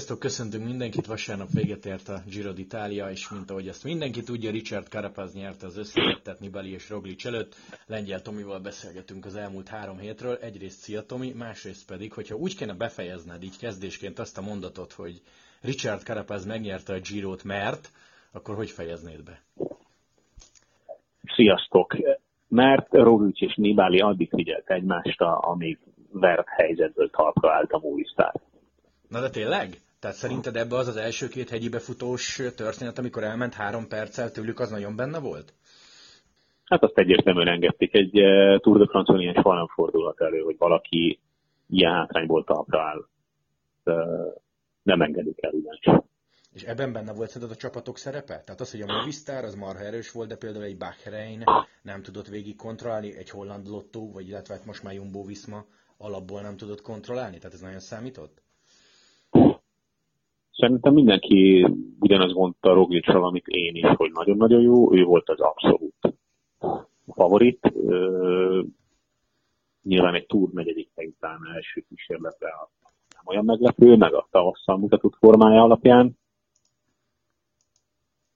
Sziasztok, köszöntünk mindenkit, vasárnap véget ért a Giro d'Italia, és mint ahogy ezt mindenki tudja, Richard Carapaz nyerte az összevettet Nibali és Roglic előtt. Lengyel Tomival beszélgetünk az elmúlt három hétről. Egyrészt szia Tomi, másrészt pedig, hogyha úgy kéne befejezned így kezdésként azt a mondatot, hogy Richard Carapaz megnyerte a Girot, mert, akkor hogy fejeznéd be? Sziasztok! Mert Roglic és Nibali addig figyelt egymásra, amíg vert helyzetből talpra állt a Movistar. Na de tényleg? Tehát szerinted ebbe az az első két hegyi befutós történet, amikor elment három perccel tőlük, az nagyon benne volt? Hát azt egyértelműen engedték. Egy uh, Tour de France-on ilyen soha nem fordulhat elő, hogy valaki ilyen hátrányból talpra áll. Nem engedik el ugyanis. És ebben benne volt szerinted a csapatok szerepe? Tehát az, hogy a Movistar az marha erős volt, de például egy Bahrein nem tudott végig kontrollálni, egy holland lottó, vagy illetve hát most már Jumbo Visma alapból nem tudott kontrollálni? Tehát ez nagyon számított? Szerintem mindenki ugyanazt mondta Roglicról, amit én is, hogy nagyon-nagyon jó, ő volt az abszolút favorit. nyilván egy túr negyedik után első kísérletre nem olyan meglepő, meg a tavasszal mutatott formája alapján.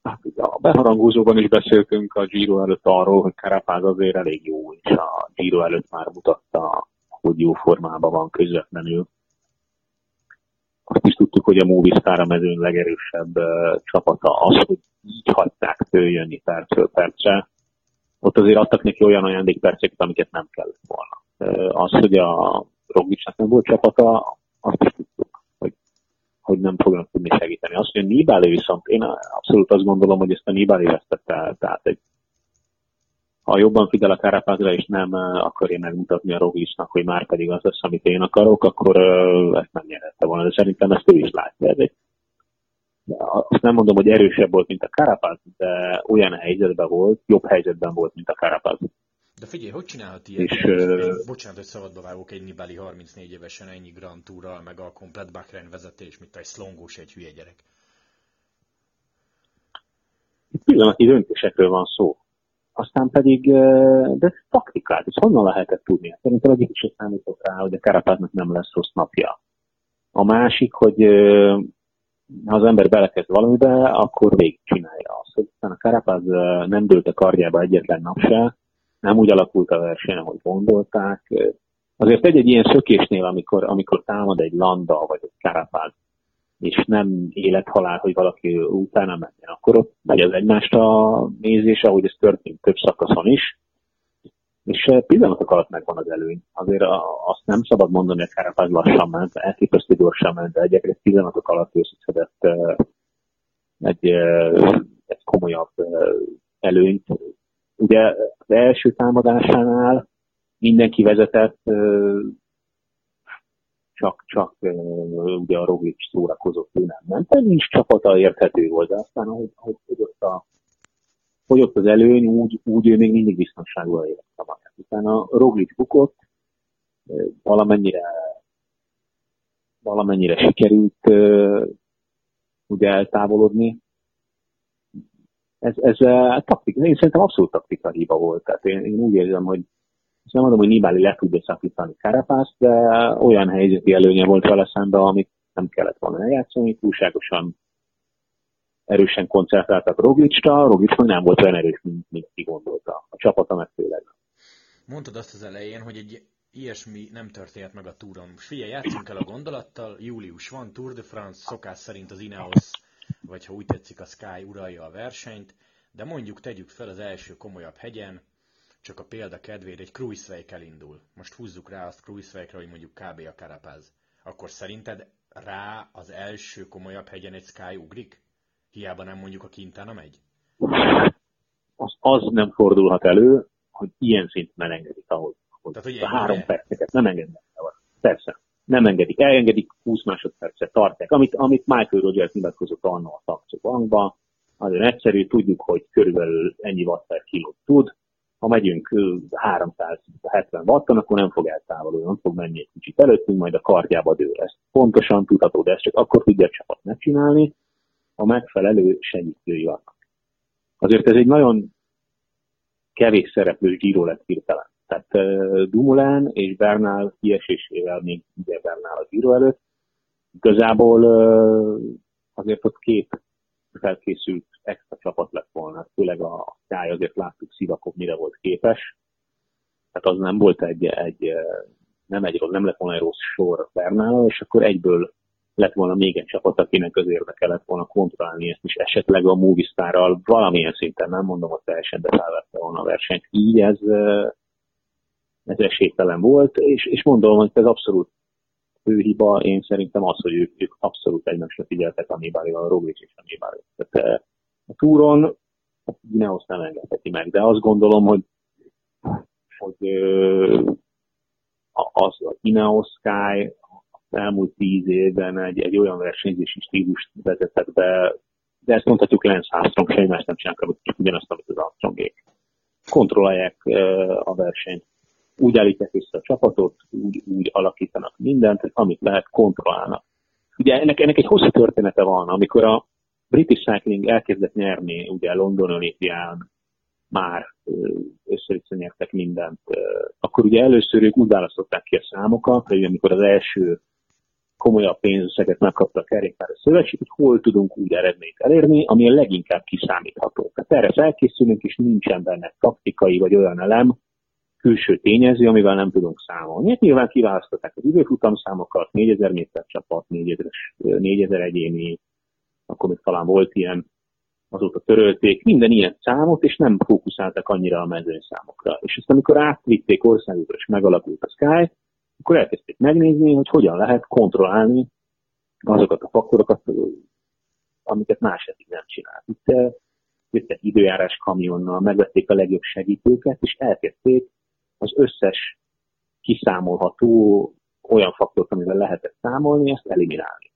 Hát a beharangozóban is beszéltünk a Giro előtt arról, hogy Carapaz azért elég jó, és a Giro előtt már mutatta, hogy jó formában van közvetlenül azt is tudtuk, hogy a Movistar a mezőn legerősebb csapata. Az, hogy így hagyták följönni percről percre, ott azért adtak neki olyan ajándékperceket, amiket nem kellett volna. Az, hogy a Roglicnak nem volt csapata, azt is tudtuk, hogy, hogy nem fognak tudni segíteni. Azt, hogy a Nibali viszont, én abszolút azt gondolom, hogy ezt a Nibali vesztette el, tehát egy ha jobban figyel a Kárapázra, és nem akarja megmutatni a Roglicnak, hogy már pedig az lesz, amit én akarok, akkor ezt nem nyerette volna. De szerintem ezt ő is látja. Ez egy, azt nem mondom, hogy erősebb volt, mint a Karapáz, de olyan helyzetben volt, jobb helyzetben volt, mint a Karapáz. De figyelj, hogy csinálhat ilyet? És, uh, bocsánat, hogy szabadba vágok egy Nibali 34 évesen ennyi Grand Tourral, meg a komplet Bahrein vezetés, mint egy szlongós, egy hülye gyerek. Pillanatnyi döntésekről van szó aztán pedig, de ez taktikát, ez honnan lehetett tudni? Szerintem egyik is számított rá, hogy a Karapáznak nem lesz rossz napja. A másik, hogy ha az ember belekezd valamibe, akkor végig csinálja azt, hogy aztán a Karapáz nem dőlt a kardjába egyetlen nap se, nem úgy alakult a verseny, ahogy gondolták. Azért egy-egy ilyen szökésnél, amikor, amikor támad egy Landa vagy egy Karapáz, és nem élethalál, hogy valaki utána menjen, akkor ott megy az egymásra nézés, ahogy ez történt több szakaszon is, és eh, pillanatok alatt megvan az előny. Azért azt nem szabad mondani, hogy Kárapáz lassan ment, elképesztő gyorsan ment, de egyébként pillanatok alatt összeszedett eh, egy, eh, egy komolyabb előnyt. Ugye az első támadásánál mindenki vezetett, csak, csak ugye a Roglic szórakozott, nem ment. De nincs csapata, érthető volt, de aztán ahogy, ahogy fogyott, a, fogyott az előny, úgy, úgy ő még mindig biztonságban érezte magát. Utána Roglic bukott, valamennyire valamennyire sikerült ugye eltávolodni. Ez, ez taktika, én szerintem abszolút taktika hiba volt. Tehát én, én úgy érzem, hogy azt nem mondom, hogy Nibali le tudja szakítani Karapászt, de olyan helyzeti előnye volt vele szemben, amit nem kellett volna eljátszani, túlságosan erősen koncentráltak Roglicra, Roglic nem volt olyan erős, mint, mint ki gondolta. A csapata meg tényleg. Mondtad azt az elején, hogy egy ilyesmi nem történt meg a túron. Figyelj, játszunk el a gondolattal, július van, Tour de France, szokás szerint az Ineos, vagy ha úgy tetszik, a Sky uralja a versenyt, de mondjuk tegyük fel az első komolyabb hegyen, csak a példa kedvére egy Kruiswijk elindul. Most húzzuk rá azt Kruiswijkra, hogy mondjuk kb. a Karapáz. Akkor szerinted rá az első komolyabb hegyen egy Sky ugrik? Hiába nem mondjuk a Quintana megy? Az, az nem fordulhat elő, hogy ilyen szinten engedik, ahogy, ahogy Tehát, hogy a három perceket nem engednek. Persze, nem engedik. Elengedik 20 másodpercet, tartják. Amit, amit Michael Rogers nyilatkozott anna a Saxo bankba, nagyon egyszerű, tudjuk, hogy körülbelül ennyi watt per kilót tud, ha megyünk 370 watton, akkor nem fog eltávolulni, nem fog menni egy kicsit előttünk, majd a kardjába dől. ezt. pontosan tudható, de ezt csak akkor tudja a csapat megcsinálni, a megfelelő segítői vannak. Azért ez egy nagyon kevés szereplős Giro lett hirtelen. Tehát uh, Dumoulin és Bernal kiesésével még ugye Bernal a Giro előtt, Igazából azért ott két felkészült extra csapat lett volna, főleg a Sky azért láttuk Szivakov mire volt képes, tehát az nem volt egy, egy nem egy nem lett volna egy rossz sor Bernál, és akkor egyből lett volna még egy csapat, akinek az érdeke volna kontrollálni ezt, és esetleg a Movistarral valamilyen szinten, nem mondom, hogy teljesen befelvette volna a versenyt. Így ez, ez esélytelen volt, és, és mondom, hogy ez abszolút fő hiba, én szerintem az, hogy ők, ők abszolút egymásra figyeltek a Nibárival, a Roglic és a Nibári. Tehát a túron a Ineos nem engedheti meg, de azt gondolom, hogy, hogy az, az Ineos Sky az elmúlt tíz évben egy, egy olyan versenyzési stílust vezetett be, de ezt mondhatjuk Lance Armstrong, semmi más nem csinálnak, csak ugyanazt, amit az Armstrongék. Kontrollálják a versenyt, úgy állítják össze a csapatot, úgy, úgy alakítanak mindent, hogy amit lehet, kontrollálnak. Ugye ennek, ennek egy hosszú története van, amikor a British Cycling elkezdett nyerni, ugye London olimpián már össze nyertek mindent, akkor ugye először ők úgy választották ki a számokat, hogy amikor az első komolyabb pénzösszeget megkapta a kerékpáros szövetség, hogy hol tudunk úgy eredményt elérni, ami a leginkább kiszámítható. Tehát erre felkészülünk, és nincsen benne taktikai vagy olyan elem, külső tényező, amivel nem tudunk számolni. Hát nyilván kiválasztották az időfutamszámokat, 4000 méter csapat, 4000, 4000 egyéni, akkor még talán volt ilyen, azóta törölték, minden ilyen számot, és nem fókuszáltak annyira a mezőnyszámokra. És ezt amikor átvitték országútra, és megalakult a Sky, akkor elkezdték megnézni, hogy hogyan lehet kontrollálni azokat a faktorokat, amiket más eddig nem csinált. Itt jöttek időjárás kamionnal, megvették a legjobb segítőket, és elkezdték az összes kiszámolható olyan faktort, amivel lehetett számolni, ezt eliminálni.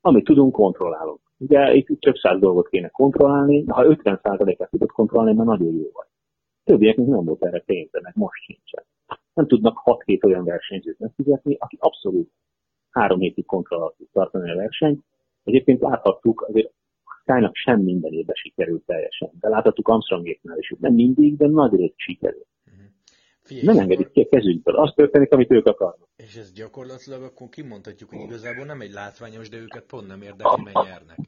Amit tudunk, kontrollálunk. Ugye itt több száz dolgot kéne kontrollálni, de ha 50%-et tudod kontrollálni, már nagyon jó vagy. Többieknek nem volt erre pénze, meg most sincsen. Nem tudnak 6-7 olyan versenyzőt megfizetni, aki abszolút három hétig kontroll alatt tud tartani a versenyt. Egyébként láthattuk, azért Skynak sem minden évben sikerült teljesen. De láthattuk Armstrongéknál is, nem mindig, de nagy rész sikerült. Figyelj, nem engedik ki a kezünkből. Az történik, amit ők akarnak. És ez gyakorlatilag akkor kimondhatjuk, hogy igazából nem egy látványos, de őket pont nem érdekli, mert nyernek.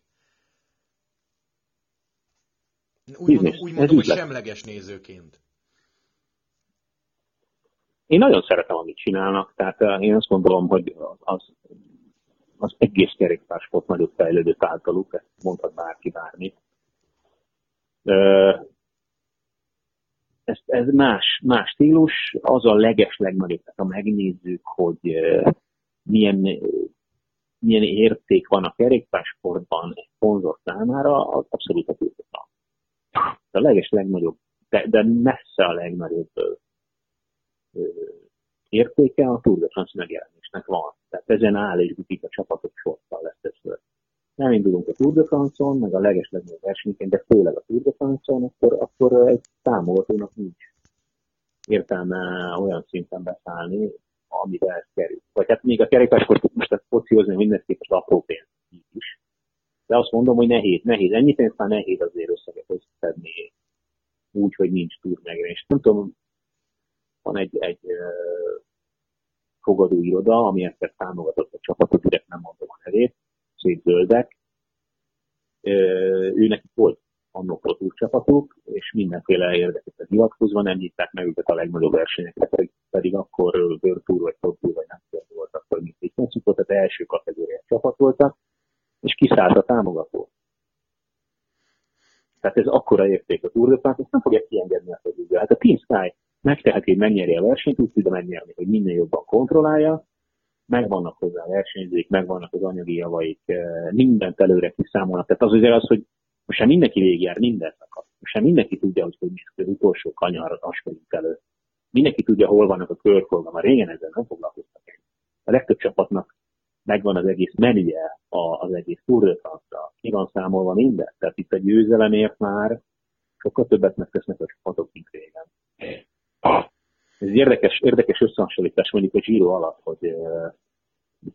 Úgy, mondom, úgy mondom hogy semleges nézőként. Én nagyon szeretem, amit csinálnak, tehát eh, én azt gondolom, hogy az, az egész kerékpársport nagyobb fejlődött általuk, ezt mondhat bárki bármit ez, ez más, más stílus, az a leges legnagyobb, tehát ha megnézzük, hogy milyen, milyen érték van a kerékpársportban egy szponzor számára, az abszolút a tiltatlan. A leges legnagyobb, de, de messze a legnagyobb értéke a Tour de France megjelenésnek van. Tehát ezen áll és a csapatok sortal lesz többször nem indulunk a Tour de France-on, meg a leges legnagyobb versenyként, de főleg a Tour de France-on, akkor, akkor egy támogatónak nincs értelme olyan szinten beszállni, amiben ez kerül. Vagy hát még a kerékpársport most ezt focihozni mindenképp az apró pénz is. De azt mondom, hogy nehéz, nehéz. Ennyi pénzt már nehéz azért összeget összeszedni úgy, hogy nincs túr megjelenés. Nem tudom, van egy, egy uh, fogadó iroda, ami ezt támogatott a csapatot, direkt nem mondom a nevét, szép zöldek. Őnek volt annó csapatok, és mindenféle érdekekre hivatkozva nem nyitták meg őket a legnagyobb versenyekre, pedig, akkor Tour vagy Top Tour vagy nem tudom volt, akkor mint egy volt, tehát első kategóriás csapat voltak, és kiszállt a támogató. Tehát ez akkora érték a Tour de ezt nem fogják kiengedni a fedőbe. Hát a Team Sky megteheti, hogy megnyeri a versenyt, úgy tudja megnyerni, hogy minél jobban kontrollálja, megvannak hozzá a versenyzők, megvannak az anyagi javaik, eh, mindent előre kiszámolnak. Tehát az ugye az, hogy most sem mindenki végigjár mindent akar. Most sem mindenki tudja, hogy hogy az utolsó kanyar asperint előtt. Mindenki tudja, hol vannak a körforgalom. Már régen ezzel nem foglalkoztak. A legtöbb csapatnak megvan az egész menüje az egész Tour de. Ki van számolva minden. Tehát itt a győzelemért már sokkal többet megtesznek a csapatok, mint régen. Ez érdekes, érdekes összehasonlítás mondjuk a Giro alatt, hogy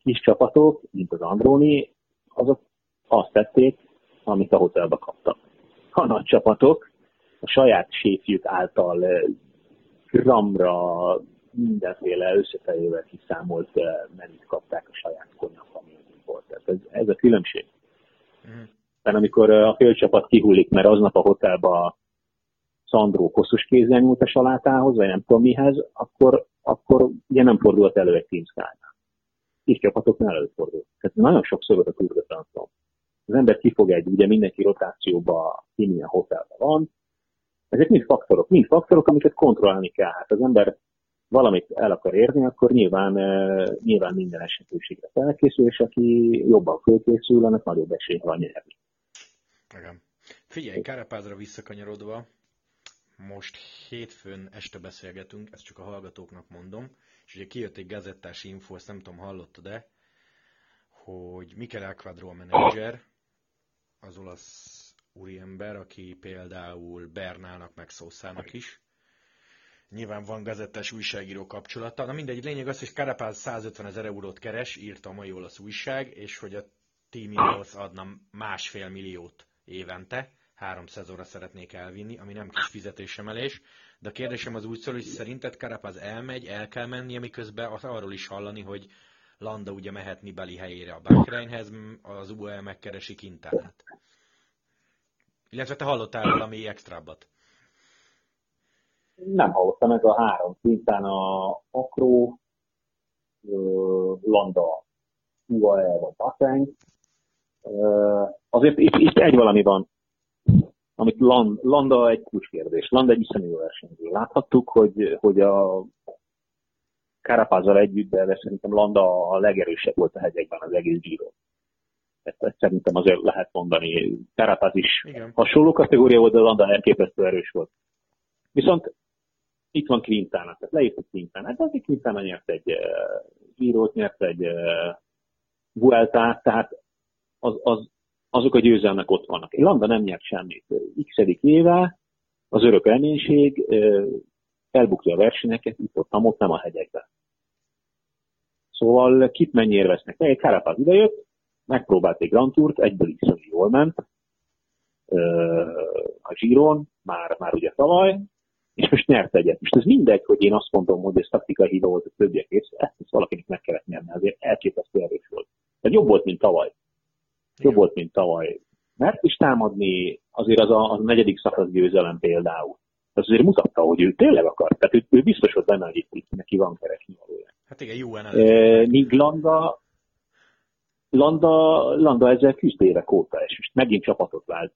kis csapatok, mint az Androni, azok azt tették, amit a hotelbe kaptak. A nagy csapatok a saját séfjük által gramra mindenféle összefejével kiszámolt menüt kapták a saját konyak, ami volt. Tehát ez, ez a különbség. Tehát amikor a félcsapat kihullik, mert aznap a hotelba Szandró koszos kézzel nyúlt a salátához, vagy nem tudom mihez, akkor, akkor ugye nem fordult elő egy Team Sky-nál. Kis csapatoknál előfordul. Tehát nagyon sokszor a Tour de Az ember kifog egy, ugye mindenki rotációba, ki milyen hotelben van. Ezek mind faktorok, mind faktorok, amiket kontrollálni kell. Hát az ember valamit el akar érni, akkor nyilván, nyilván minden esetőségre felkészül, és aki jobban fölkészül, annak nagyobb esély van nyerni. Igen. Figyelj, Kárapádra visszakanyarodva, most hétfőn este beszélgetünk, ezt csak a hallgatóknak mondom, és ugye kijött egy gazettás info, ezt nem tudom, hallottad-e, hogy Mikel Alquadro a menedzser, az olasz úriember, aki például Bernának meg Szószának is, Nyilván van gazettás újságíró kapcsolata. Na mindegy, lényeg az, hogy Carapaz 150 ezer eurót keres, írta a mai olasz újság, és hogy a Team adna másfél milliót évente, három szezonra szeretnék elvinni, ami nem kis fizetésemelés, de a kérdésem az úgy szól, hogy szerinted Carapaz elmegy, el kell menni, miközben arról is hallani, hogy Landa ugye mehet Nibali helyére a Bakreinhez, az UAE megkeresi Quintánát. Illetve te hallottál valami extrábbat? nem hallottam ez a három szinten a Akro, Landa, UAE vagy Bateng. Azért itt, itt egy valami van, amit Landa egy kulcskérdés. Landa egy iszonyú versenyző. Láthattuk, hogy, hogy a Karapázzal együtt, de szerintem Landa a legerősebb volt a hegyekben az egész Giro. Ezt, ezt szerintem azért lehet mondani. Karapáz is Igen. hasonló kategória volt, de Landa elképesztő erős volt. Viszont itt van Quintana, tehát leírtuk Quintana. Hát azért Quintana nyert egy uh, írót, nyert egy uh, Vueltát, tehát az, az, azok a győzelmek ott vannak. Landa nem nyert semmit. x éve az örök reménység uh, elbukja a versenyeket, itt ott, ott nem a hegyekben. Szóval kit mennyire vesznek? Egy Carapaz idejött, megpróbált egy Grand Tourt, egyből is jól ment, a Giron, már, már ugye tavaly, és most nyert egyet. Most ez mindegy, hogy én azt mondom, hogy ez taktikai hiba volt a többiek rész, ezt, ezt valakinek meg kellett nyerni, azért elképesztő erős volt. Tehát jobb volt, mint tavaly. Jobb volt, mint tavaly. Mert is támadni azért az a, az a negyedik szakasz győzelem például. Az azért mutatta, hogy ő tényleg akar. Tehát ő, ő biztos volt benne, hogy itt, itt neki van keresni valója. Hát igen, jó e, Míg Landa, Landa, Landa ezzel küzd évek óta, és most megint csapatot vált.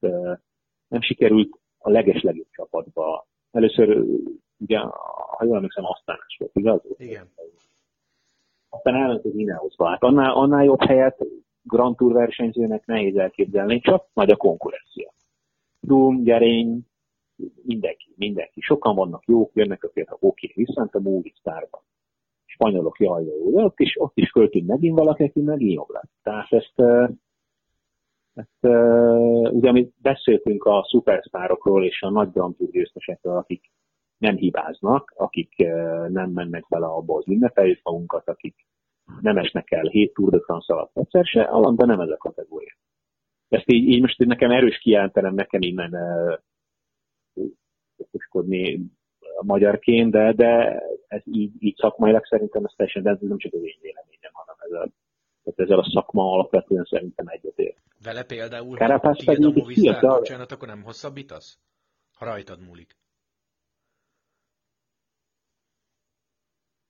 Nem sikerült a legeslegjobb csapatba Először, ugye, ha jól emlékszem, aztán is volt, igaz? Igen. Aztán elment az Ineosba. Hát annál, annál jobb helyet Grand Tour versenyzőnek nehéz elképzelni, csak nagy a konkurencia. Dum, Gerény, mindenki, mindenki. Sokan vannak jók, jönnek a például oké, viszont a Movistarban. Spanyolok, jaj, jó, de ott is, ott is föltűnt megint valaki, aki megint jobb lett. Tehát ezt, ezt, ugye amit beszéltünk a szupersztárokról és a nagy Grand Tour győztesekről, akik nem hibáznak, akik nem mennek bele abba az ünnepeljük magunkat, akik nem esnek el 7 Tour de France alatt egyszer se, de nem ez a kategória. Ezt így, így most nekem erős kijelentenem, nekem innen okoskodni uh, magyarként, de, de ez így, így szakmailag szerintem ez teljesen, de ez nem csak az én véleményem, hanem ez a, ezzel a szakma alapvetően szerintem egyetért. Vele például, Carapaz ha a Movistar bocsánat, akkor nem hosszabbítasz? Ha rajtad múlik.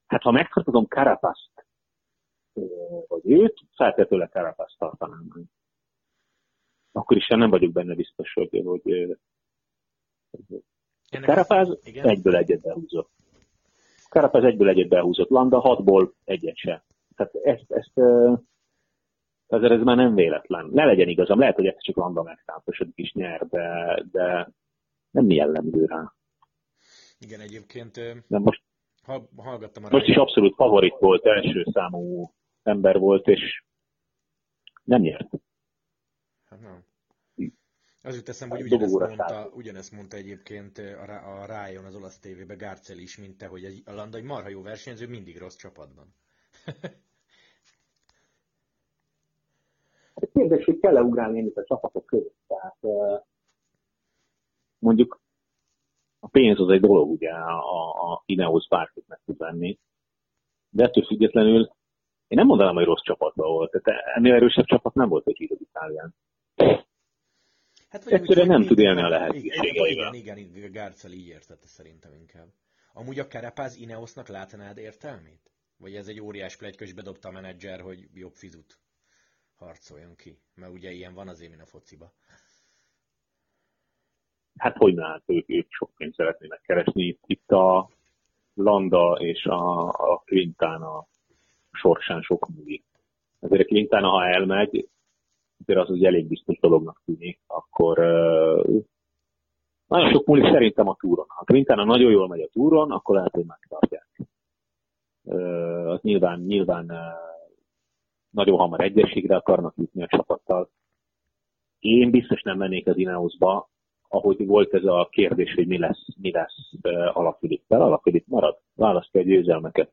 Hát ha megtartozom Carapaszt, vagy őt, feltétlenül Carapaszt tartanám meg. Akkor is nem vagyok benne biztos, hogy, hogy Carapaz egyből egyet behúzott. Carapaz egyből egyet behúzott. Landa hatból egyet sem. Tehát ezt, ezt ezért ez már nem véletlen. Ne legyen igazam, lehet, hogy ez csak Landa megtántosodik is nyer, de, de nem jellemző rá. Igen, egyébként de most, ha, hallgattam a most is abszolút favorit volt, első számú ember volt, és nem nyert. Hát nem. Az jut eszembe, hogy ugyanezt mondta, ugyanezt mondta egyébként a, a Rájon az olasz tévébe Gárcel is, mint te, hogy a Landa egy marha jó versenyző, mindig rossz csapatban. Kérdés, hogy kell-e ugrálni ennyit a csapatok között. Tehát mondjuk a pénz az egy dolog, ugye, a, a Ineos bárkit meg tud venni, de ettől függetlenül én nem mondanám, hogy rossz csapatban volt. Tehát ennél erősebb csapat nem volt a Giro d'Italián. Hát, Egyszerűen nem tud élni a lehetőségeivel. Igen, igen, igen, Gárcel így értette szerintem inkább. Amúgy a Carapaz Ineosnak látnád értelmét? Vagy ez egy óriás plegykös bedobta a menedzser, hogy jobb fizut harcoljon ki? Mert ugye ilyen van azért, mint a fociba. Hát hogy ne, ők, ők sok pénzt szeretnének keresni. Itt, itt a Landa és a, a Quintana sorsán sok múlik. Ezért a Quintana, ha elmegy, azért az ugye elég biztos dolognak tűnik, akkor uh, nagyon sok múlik szerintem a túron. Ha Quintana nagyon jól megy a túron, akkor lehet, hogy megtartják. Uh, az nyilván, nyilván uh, nagyon hamar egyességre akarnak jutni a csapattal. Én biztos nem mennék az Ineosba, ahogy volt ez a kérdés, hogy mi lesz, mi lesz uh, Alapfilippel. Alapfilipp marad, választja a győzelmeket.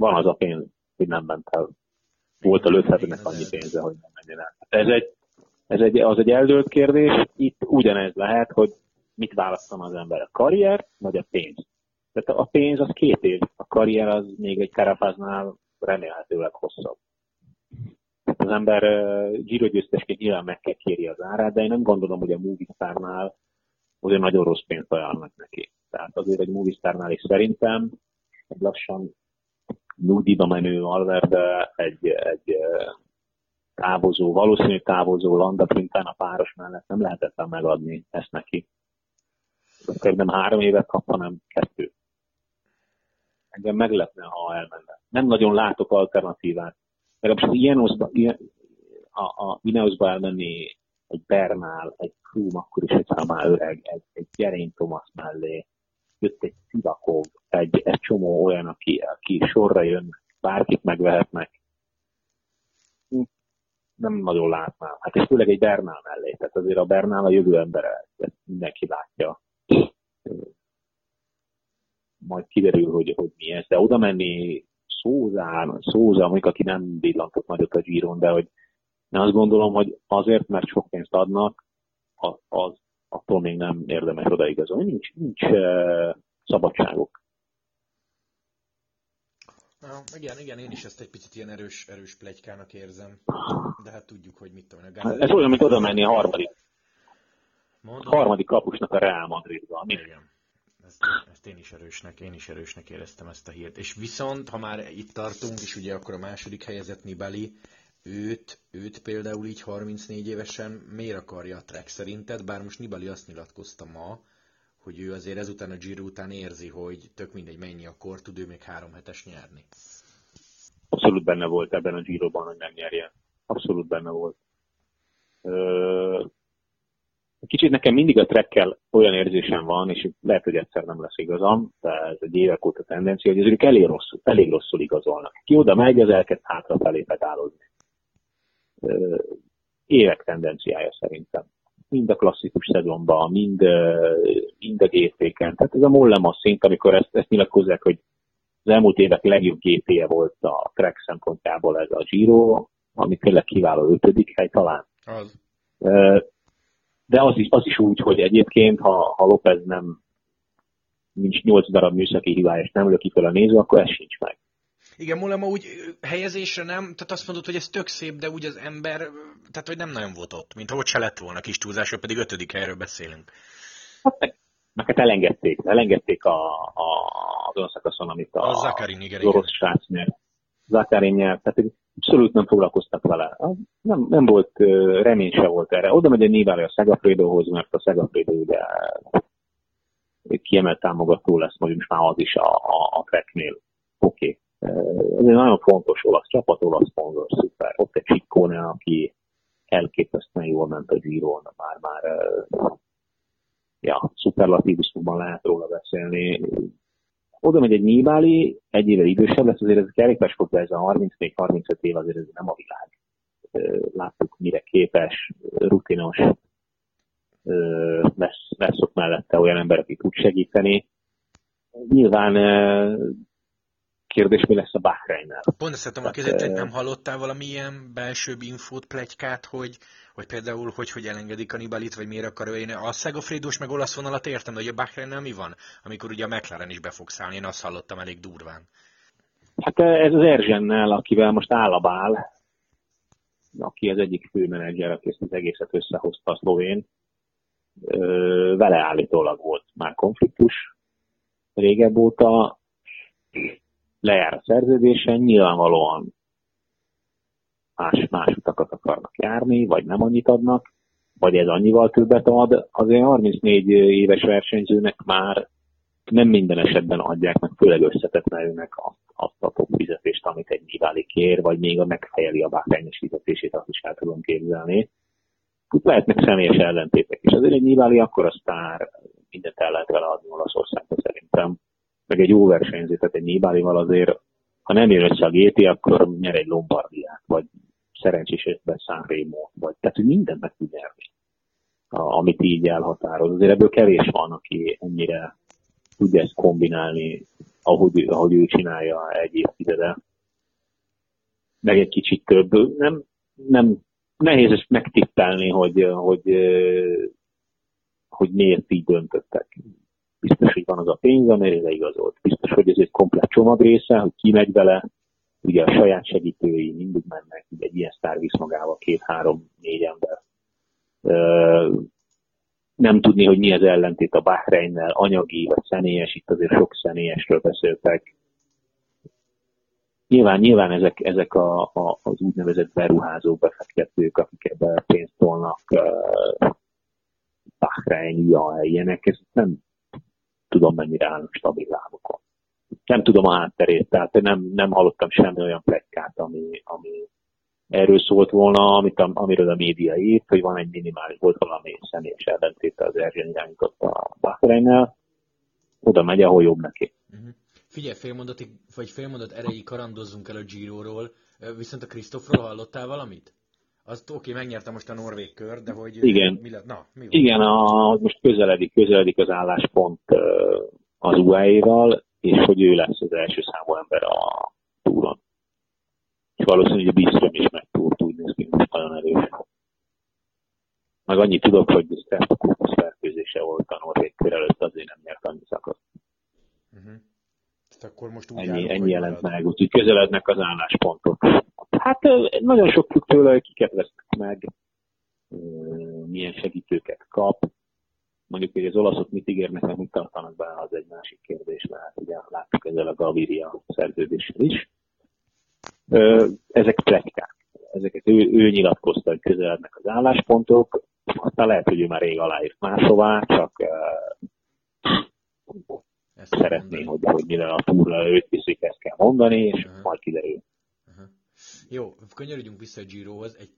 Van az a pénz, hogy nem ment el. Volt a lőthetőnek annyi pénze, hogy nem menjen el. Ez egy, ez egy, az egy eldőlt kérdés. Itt ugyanez lehet, hogy mit választom az ember, a karrier vagy a pénz. Tehát a pénz az két év, a karrier az még egy karafáznál remélhetőleg hosszabb. Az ember Giro győztesként nyilván meg kell kéri az árát, de én nem gondolom, hogy a Movistarnál azért nagyon rossz pénzt ajánlnak neki. Tehát azért egy Movistarnál is szerintem egy lassan nyugdíjba menő Alverde egy, egy távozó, valószínű távozó Landa Quintana a páros mellett nem lehetetlen megadni ezt neki. Akkor nem három évet kap, hanem kettő. Engem meglepne, ha elmenne. Nem nagyon látok alternatívát. Legalábbis az Ineosba, ilyen, a, a Ineosba elmenni egy Bernál, egy Krum, akkor is, hogyha már öreg, egy, egy Gerény Thomas mellé, jött egy Szivakov, egy, egy csomó olyan, aki, aki sorra jön, bárkit megvehetnek. Nem nagyon látnám. Hát és főleg egy Bernál mellé. Tehát azért a Bernál a jövő embere, ezt mindenki látja. Majd kiderül, hogy, hogy mi ez. De oda menni Szózán, Szóza, mondjuk aki nem villantott nagyot a Giron, de hogy én azt gondolom, hogy azért, mert sok pénzt adnak, az, az attól még nem érdemes odaigazolni. Nincs, nincs uh, szabadságok. Na, igen, igen, én is ezt egy picit ilyen erős, erős plegykának érzem, de hát tudjuk, hogy mit tudom. A Ez olyan, mint oda menni a harmadik. Mondom. Harmadik kapusnak a Real Madridba. Igen. Ezt, ezt, én is erősnek, én is erősnek éreztem ezt a hírt. És viszont, ha már itt tartunk, és ugye akkor a második helyezett Nibali, őt, őt például így 34 évesen miért akarja a Trek szerinted? Bár most Nibali azt nyilatkozta ma, hogy ő azért ezután a Giro után érzi, hogy tök mindegy mennyi a kor, tud ő még három hetes nyerni. Abszolút benne volt ebben a Giroban, hogy nem nyerjen. Abszolút benne volt. Kicsit nekem mindig a trekkel olyan érzésem van, és lehet, hogy egyszer nem lesz igazam, de ez egy évek óta tendencia, hogy ezek elég rosszul, elég rosszul igazolnak. Ki oda megy, az elkezd hátrafelé pedálozni évek tendenciája szerintem. Mind a klasszikus szezonban, mind, mind a GP-ken. Tehát ez a Mollema szint, amikor ezt, ezt nyilatkozzák, hogy az elmúlt évek legjobb GP-je volt a track szempontjából ez a Giro, ami tényleg kiváló ötödik hely talán. Az. De az is, az is úgy, hogy egyébként, ha, ha López nem nincs nyolc darab műszaki hibája, és nem löki fel a néző, akkor ez sincs meg. Igen, Mulema úgy helyezésre nem, tehát azt mondod, hogy ez tök szép, de úgy az ember, tehát hogy nem nagyon volt ott, mint ahogy se lett volna kis túlzásra, pedig ötödik helyről beszélünk. Hát meg, meg hát elengedték, elengedték a, a, azon a szakaszon, amit a, a Zakarin, igen, az orosz srác nyert. Zakarin nyert, tehát abszolút nem foglalkoztak vele. Nem, nem volt, remény se volt erre. Oda megy egy Nivale a Segafredohoz, mert a Segafredo ugye kiemelt támogató lesz, vagy most már az is a, a, a tracknél. Oké. Okay ez egy nagyon fontos olasz csapat, olasz szponzor, szuper. Ott egy Csikkóne, aki elképesztően jól ment a Giron, már már ja, szuperlatívusokban lehet róla beszélni. Oda megy egy Nibali, egy éve idősebb lesz, azért ez a kerékpásport, ez a 34-35 év azért ez nem a világ. Láttuk, mire képes, rutinos, lesz, lesz ott mellette olyan ember, aki tud segíteni. Nyilván kérdés, mi lesz a Bahrainnel. Pont ezt a hogy nem hallottál valamilyen belső infót, plegykát, hogy, hogy például, hogy, hogy elengedik a Nibalit, vagy miért akar én a Szegafrédós meg olasz vonalat értem, de hogy a Bahreinnel mi van, amikor ugye a McLaren is be fog szállni, én azt hallottam elég durván. Hát ez az Erzsennel, akivel most állabál, aki az egyik főmenedzser, aki ezt az egészet összehozta a szlovén, vele állítólag volt már konfliktus régebb óta, lejár a szerződésen, nyilvánvalóan más, más utakat akarnak járni, vagy nem annyit adnak, vagy ez annyival többet ad, azért 34 éves versenyzőnek már nem minden esetben adják meg, főleg összetetlenülnek azt, azt a top fizetést, amit egy Nibali kér, vagy még a megfejeli a bákrányos fizetését, azt is el tudom képzelni. Itt lehetnek személyes ellentétek is. Azért egy Nibali akkor a sztár, mindent el lehet vele adni Olaszországban szerintem. Meg egy jó versenyző, tehát egy Nibalival azért, ha nem jön össze a GT, akkor nyer egy Lombardiát, vagy szerencsés esetben Sanremo, vagy tehát, hogy mindent meg tud nyerni, amit így elhatároz. Azért ebből kevés van, aki ennyire tudja ezt kombinálni, ahogy, ahogy ő csinálja egy évtizede. Meg egy kicsit több. Nem, nem, nehéz ezt megtippelni, hogy, hogy, hogy miért így döntöttek. Biztos, hogy van az a pénz, amire igazolt. Biztos, hogy ez egy komplet csomag része, hogy ki megy vele, ugye a saját segítői mindig mennek, ugye egy ilyen sztár visz magával két-három-négy ember. Nem tudni, hogy mi az ellentét a Bahreinnel, anyagi vagy személyes, itt azért sok személyesről beszéltek. Nyilván, nyilván ezek, ezek a, a, az úgynevezett beruházó befektetők, akik ebbe pénzt tolnak, Bahrein, ja, ilyenek, ez nem tudom mennyire állnak stabil lábokon nem tudom a hátterét, tehát nem, nem hallottam semmi olyan plegykát, ami, ami erről szólt volna, amit amiről a média írt, hogy van egy minimális, volt valami személyes ellentéte az Erzsén irányított a Bahreinnel, oda megy, ahol jobb neki. Uh-huh. Figyelj, félmondatig, vagy félmondat erejéig karandozzunk el a Giro-ról, viszont a Krisztofról hallottál valamit? Azt oké, okay, megnyerte most a Norvég kör, de hogy... Igen, mi lett? Na, mi Igen a, most közeledik, közeledik az álláspont az UAE-val, és hogy ő lesz az első számú ember a túron. És valószínűleg a Bistrom is megtúrt, úgy néz ki, most nagyon erős. Meg annyit tudok, hogy a kupusz fertőzése volt a Norvég kör előtt, azért nem nyert annyi szakaszt. Uh-huh. Akkor most úgy ennyi, állunk, ennyi jelent meg, úgyhogy közelednek az álláspontok. Hát nagyon sok függ tőle, hogy kiket vesznek meg, milyen segítőket kap, Mondjuk, hogy az olaszok mit ígérnek, meg mit tartanak be, az egy másik kérdés, mert ugye láttuk ezzel a Gaviria szerződéssel is. Ezek plegykák. Ezeket ő, ő nyilatkozta, hogy közelednek az álláspontok, aztán lehet, hogy ő már rég aláírt máshová, csak ezt szeretné, hogy, hogy mire a túra őt viszik, ezt kell mondani, és uh-huh. majd kiderül. Uh-huh. Jó, kanyarodjunk vissza a Girohoz. Egy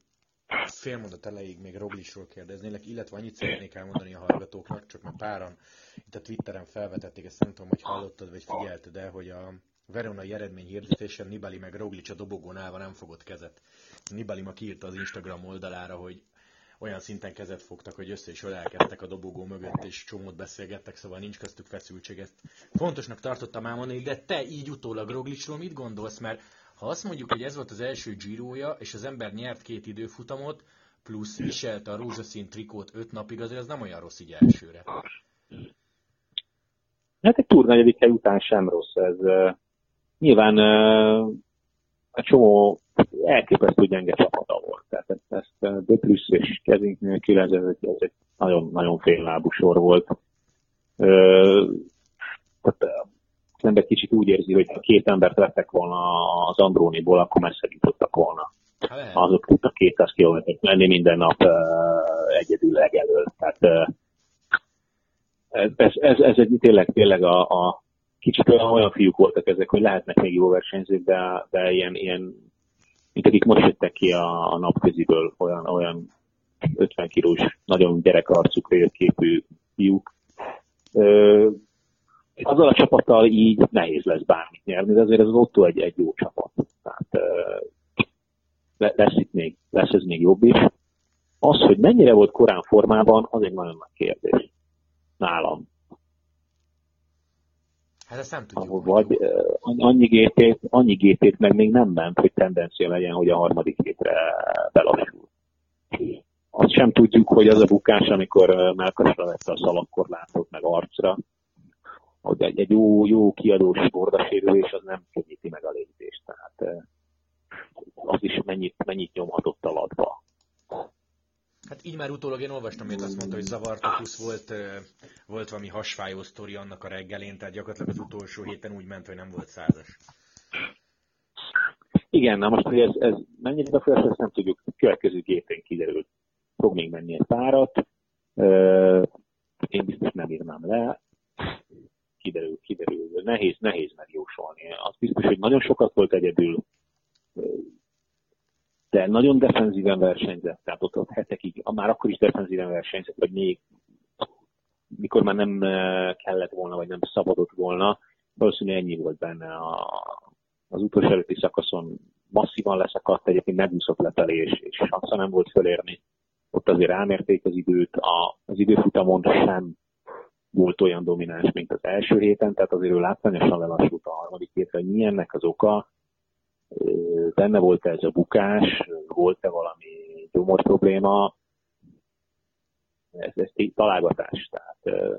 fél mondat elejéig még Roglisról kérdeznélek, illetve annyit szeretnék elmondani a hallgatóknak, csak mert páran itt a Twitteren felvetették, ezt nem tudom, hogy hallottad vagy figyelted el, hogy a veronai eredmény hirdetésen Nibali meg Roglic a dobogón állva nem fogott kezet. Nibali ma kiírta az Instagram oldalára, hogy olyan szinten kezet fogtak, hogy össze is ölelkedtek a dobogó mögött, és csomót beszélgettek, szóval nincs köztük feszültség. Ezt fontosnak tartottam elmondani, de te így utólag Roglicról mit gondolsz? Mert ha azt mondjuk, hogy ez volt az első Giroja, és az ember nyert két időfutamot, plusz viselte a rózsaszín trikót öt napig, azért az nem olyan rossz így elsőre. Hát egy túr negyedik után sem rossz ez. Nyilván a csomó elképesztő gyenge csapata volt. Tehát ezt, ezt De Plus és kezünk nélkül ez, ez, ez egy nagyon, nagyon féllábú sor volt. Tehát az ember kicsit úgy érzi, hogy ha két embert vettek volna az Andróniból, akkor messze jutottak volna. Azok tudtak 200 kilométert menni minden nap uh, egyedül legelől. Tehát ez, ez, ez egy tényleg, tényleg a, a kicsit olyan, olyan fiúk voltak ezek, hogy lehetnek még jó versenyzők, de, de ilyen, ilyen mint akik most jöttek ki a, a napköziből, olyan, olyan 50 kilós, nagyon gyerekarcú, képű fiúk azzal a csapattal így nehéz lesz bármit nyerni, de azért az Otto egy, egy jó csapat. Tehát lesz itt még, lesz ez még jobb is. Az, hogy mennyire volt korán formában, az egy nagyon nagy kérdés. Nálam. Hát ezt nem tudjuk. Vagy annyi gépét, annyi gépét meg még nem ment, hogy tendencia legyen, hogy a harmadik hétre belassul. Azt sem tudjuk, hogy az a bukás, amikor melkasra vette a szalagkorlátot, meg arcra, hogy egy, egy jó, jó kiadós bordasérülés az nem könnyíti meg a lépést. Tehát az is mennyit, mennyit nyomhatott a ladba. Hát így már utólag én olvastam, hogy azt mondta, hogy zavartakusz volt, volt valami hasfájó sztori annak a reggelén, tehát gyakorlatilag az utolsó héten úgy ment, hogy nem volt százas. Igen, na most, hogy ez, ez mennyire befolyásos, ezt nem tudjuk. A következő gépen kiderült. Fog még menni egy párat. Én biztos nem írnám le. Kiderül, kiderül. Nehéz, nehéz megjósolni. Az biztos, hogy nagyon sokat volt egyedül de nagyon defenzíven versenyzett, tehát ott, ott hetekig, már akkor is defenzíven versenyzett, vagy még mikor már nem kellett volna, vagy nem szabadott volna, valószínűleg ennyi volt benne a, az utolsó előtti szakaszon. Masszívan leszakadt, egyébként megúszott lefelé, és, és sansza nem volt fölérni. Ott azért rámérték az időt, a, az időfutamon sem volt olyan domináns, mint az első héten, tehát azért ő látványosan lelassult a harmadik hétre, hogy mi ennek az oka, benne volt ez a bukás, volt-e valami gyomor probléma, ez, ez találgatás, tehát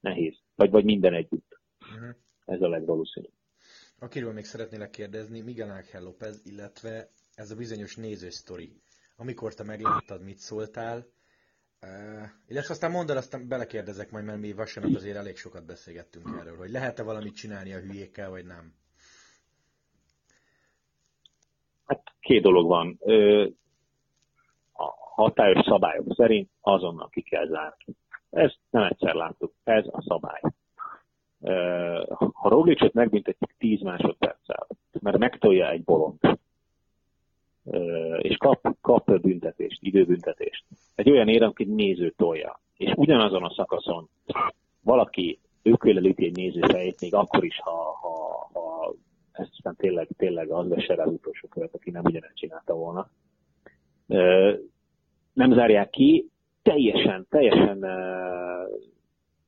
nehéz. Vagy, vagy minden együtt. Uh-huh. Ez a legvalószínűbb. Akiről még szeretnélek kérdezni, Miguel Ángel López, illetve ez a bizonyos néző sztori. Amikor te megláttad, mit szóltál, uh, illetve aztán mondd el, aztán belekérdezek majd, mert mi vasárnap azért elég sokat beszélgettünk erről, hogy lehet-e valamit csinálni a hülyékkel, vagy nem. Hát két dolog van. A hatályos szabályok szerint azonnal ki kell zárni. Ezt nem egyszer láttuk. Ez a szabály. Ha Roglicot megbüntetjük 10 másodperccel, mert megtolja egy bolond, és kap, kap büntetést, időbüntetést. Egy olyan ér, aki néző tolja. És ugyanazon a szakaszon valaki ökölelíti egy néző fejét, még akkor is, ha, ha, ezt aztán tényleg, tényleg az veser az utolsó követ, aki nem ugyanezt csinálta volna. Nem zárják ki, teljesen, teljesen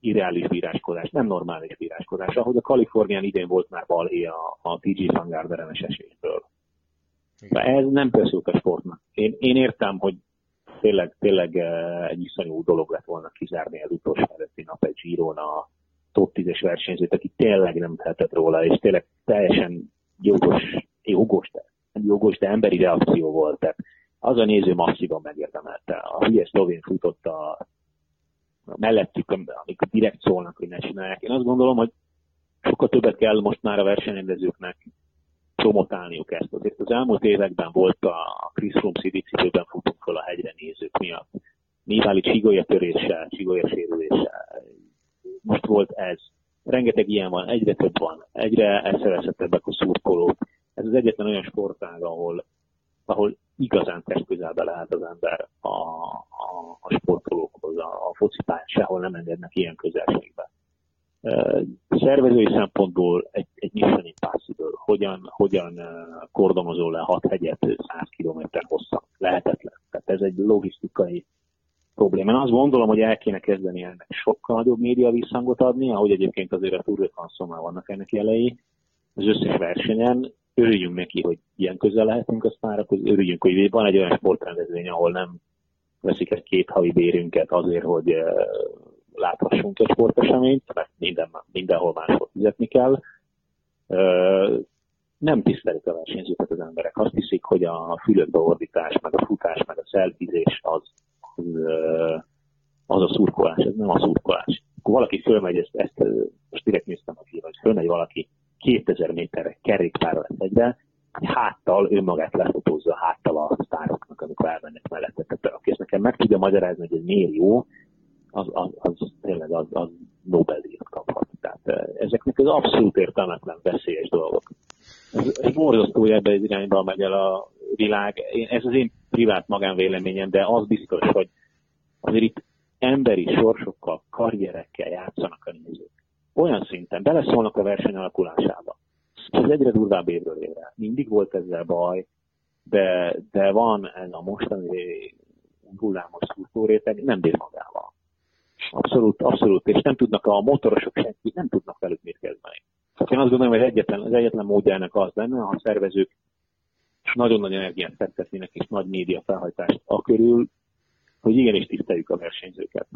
irreális bíráskodás, nem normális bíráskodás, ahogy a Kalifornián idén volt már balhé a, a TG Van Garderenes esélytől. De ez nem persze a sportnak. Én, én értem, hogy tényleg, tényleg egy iszonyú dolog lett volna kizárni az utolsó előtti nap egy Giron a, top 10-es versenyzőt, aki tényleg nem tehetett róla, és tényleg teljesen jogos, jogos, de, jogos, de emberi reakció volt. Tehát az a néző masszívan megérdemelte. A hülye szlovén futott a, mellettük, amikor direkt szólnak, hogy ne csinálják. Én azt gondolom, hogy sokkal többet kell most már a versenyrendezőknek promotálniuk ezt. Azért az elmúlt években volt a Chris Froome cipőben futunk fel a hegyre nézők miatt. Nibali csigolya törése, csigolya sérülése, most volt ez. Rengeteg ilyen van, egyre több van, egyre elszerezhetebbek a szurkolók. Ez az egyetlen olyan sportág, ahol, ahol igazán testközelbe lehet az ember a, a, a sportolókhoz, a, a focipályán sehol nem engednek ilyen közelségbe. Szervezői szempontból egy, egy Mission Impossible, hogyan, hogyan kordonozol le hat hegyet 100 km hosszan, lehetetlen. Tehát ez egy logisztikai probléma. Én azt gondolom, hogy el kéne kezdeni ennek sokkal nagyobb média visszhangot adni, ahogy egyébként azért a Tour de France-on vannak ennek jelei. Az összes versenyen örüljünk neki, hogy ilyen közel lehetünk a sztárok, örüljünk, hogy van egy olyan sportrendezvény, ahol nem veszik egy két havi bérünket azért, hogy eh, láthassunk egy sporteseményt, mert minden, mindenhol máshol fizetni kell. Eh, nem tisztelik a versenyzőket az emberek. Azt hiszik, hogy a fülökbeordítás, meg a futás, meg a szelfizés az az a szurkolás, ez nem a szurkolás. Akkor valaki fölmegy, ezt, ezt most direkt néztem a film, hogy fölmegy valaki 2000 méterre kerékpárra lesz egybe, háttal önmagát lefotózza háttal a sztároknak, amikor elmennek mellette. Tehát aki ezt nekem meg tudja magyarázni, hogy ez miért jó, az, az, az tényleg az, az Nobel-díjat kaphat. Tehát ezeknek az abszolút értelmetlen veszélyes dolgok. Ez, ez borzasztó, ebbe az irányba megy el a világ. Ez az én privát magánvéleményem, de az biztos, hogy azért itt emberi sorsokkal, karrierekkel játszanak a nézők. Olyan szinten beleszólnak a verseny alakulásába. Ez egyre durvább évről évre. Mindig volt ezzel baj, de, de van ez a mostani hullámos szurtóréteg, nem bír magával. Abszolút, abszolút, és nem tudnak a motorosok senki, nem tudnak velük mit kezdeni. Tehát én azt gondolom, hogy egyetlen, az egyetlen módja ennek az lenne, ha a szervezők nagyon nagy energiát fektetnének és nagy média felhajtást a körül, hogy igenis tiszteljük a versenyzőket.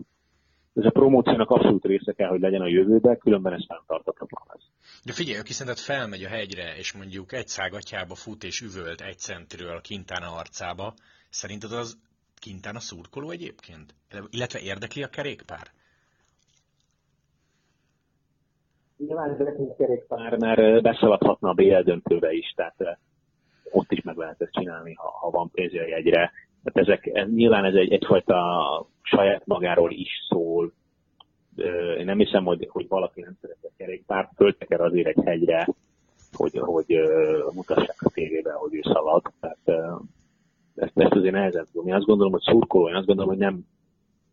Ez a promóciónak abszolút része kell, hogy legyen a jövőben, különben ez fenntartatlan lesz. De figyelj, aki szerinted felmegy a hegyre, és mondjuk egy szágatjába fut és üvölt egy centiről kintán arcába, szerinted az kintán a szurkoló egyébként? Illetve érdekli a kerékpár? Nyilván érdekli a kerékpár, mert beszaladhatna a BL döntőbe is, tehát ott is meg lehet ezt csinálni, ha, ha van pénz a jegyre. Tehát ezek, ez, nyilván ez egy, egyfajta saját magáról is szól. Én nem hiszem, hogy, hogy valaki nem szereti a kerékpárt, fölteker azért egy hegyre, hogy, hogy mutassák a tévébe, hogy ő szalad. Tehát ezt, ezt azért nehezen tudom. Én azt gondolom, hogy szurkoló, én azt gondolom, hogy nem,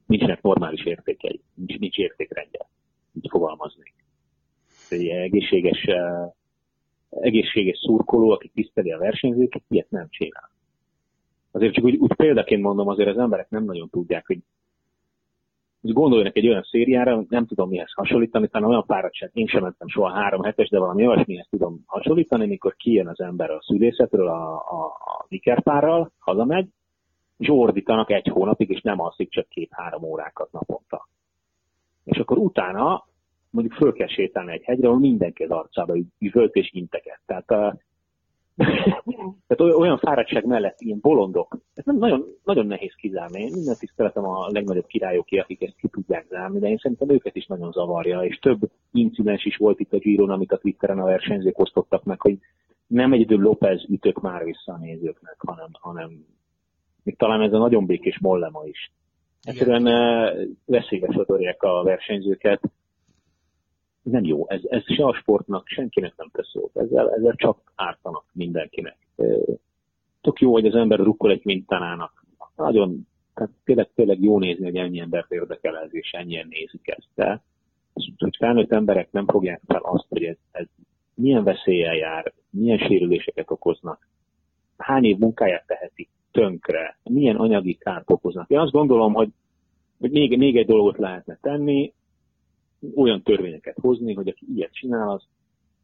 nincsenek normális értékei, nincs, nincs értékrendje, így fogalmazni. Egészséges, egészséges szurkoló, aki tiszteli a versenyzőket, ilyet nem csinál. Azért csak úgy, úgy példaként mondom, azért az emberek nem nagyon tudják, hogy hogy gondoljanak egy olyan szériára, nem tudom mihez hasonlítani, talán olyan fáradtság, én sem mentem soha három hetes, de valami olyasmihez tudom hasonlítani, mikor kijön az ember a szülészetről a, a, a vikerpárral, hazamegy, és ordítanak egy hónapig, és nem alszik csak két-három órákat naponta. És akkor utána mondjuk föl kell sétálni egy hegyre, ahol mindenki az arcába üvölt és integet. Tehát tehát olyan fáradtság mellett ilyen bolondok, ez nem nagyon, nagyon nehéz kizárni. Én minden tiszteletem a legnagyobb királyoké, akik ezt ki tudják zárni, de én szerintem őket is nagyon zavarja, és több incidens is volt itt a Giron, amit a Twitteren a versenyzők osztottak meg, hogy nem egyedül López ütök már vissza a nézőknek, hanem, hanem még talán ez a nagyon békés mollema is. Egyszerűen veszélybe sodorják a versenyzőket, nem jó. Ez, ez se a sportnak, senkinek nem tesz jót. Ezzel, ezzel csak ártanak mindenkinek. Tök jó, hogy az ember rukkol egy mintánának. Nagyon, tehát tényleg, tényleg jó nézni, hogy ennyi embert érdekel ez, és ennyien nézik ezt. De hogy felnőtt emberek nem fogják fel azt, hogy ez, ez milyen veszéllyel jár, milyen sérüléseket okoznak, hány év munkáját teheti tönkre, milyen anyagi kárt okoznak. Én azt gondolom, hogy, hogy még, még egy dolgot lehetne tenni, olyan törvényeket hozni, hogy aki ilyet csinál, az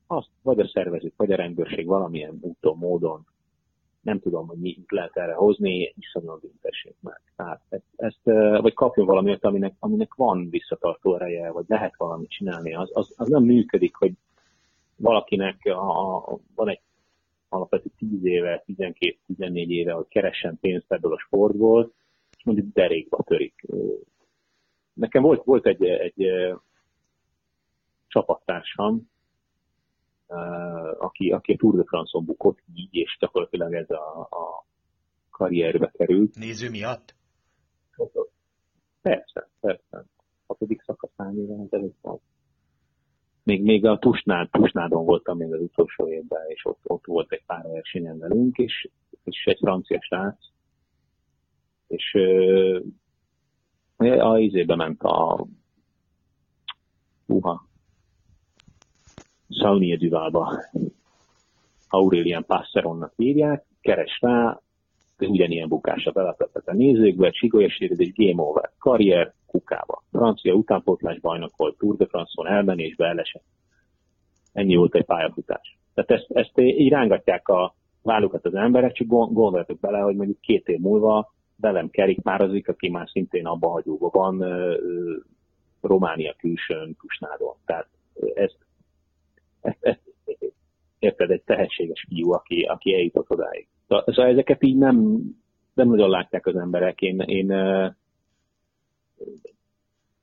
azt vagy a szervezők, vagy a rendőrség valamilyen úton, módon, nem tudom, hogy mit lehet erre hozni, iszonyúan büntessék meg. Tehát ezt, vagy kapjon valamit, aminek, aminek van visszatartó ereje, vagy lehet valamit csinálni. Az, az, az nem működik, hogy valakinek a, a, van egy alapvető 10 éve, 12-14 éve, hogy keressen pénzt ebből a sportból, és mondjuk derékba törik. Nekem volt, volt egy, egy csapattársam, aki, aki a Tour de France-on bukott így, és gyakorlatilag ez a, a karrierbe került. Néző miatt? Persze, persze. Hatodik szakaszán éven ezelőtt van. Még, még a Tusnád, Tusnádon voltam még az utolsó évben, és ott, ott volt egy pár versenyen velünk, és, és egy francia srác, és a izébe ment a Uha, Saunier Duvalba. Aurélien Passeronnak hívják, keres rá, ugyanilyen bukásra belepetett a nézőkbe, egy game over, karrier kukába. Francia utánpótlás bajnok volt, Tour de France-on elmenésbe elesett. Ennyi volt egy pályafutás. Tehát ezt, ezt így a vállukat az emberek, csak gondoljatok bele, hogy mondjuk két év múlva velem kerékpározik, aki már szintén abba hagyóban van, Románia külsőn, Kusnádon. Tehát ezt, érted, egy tehetséges fiú, aki, aki eljutott odáig. Szóval ezeket így nem, nem nagyon látják az emberek. Én, én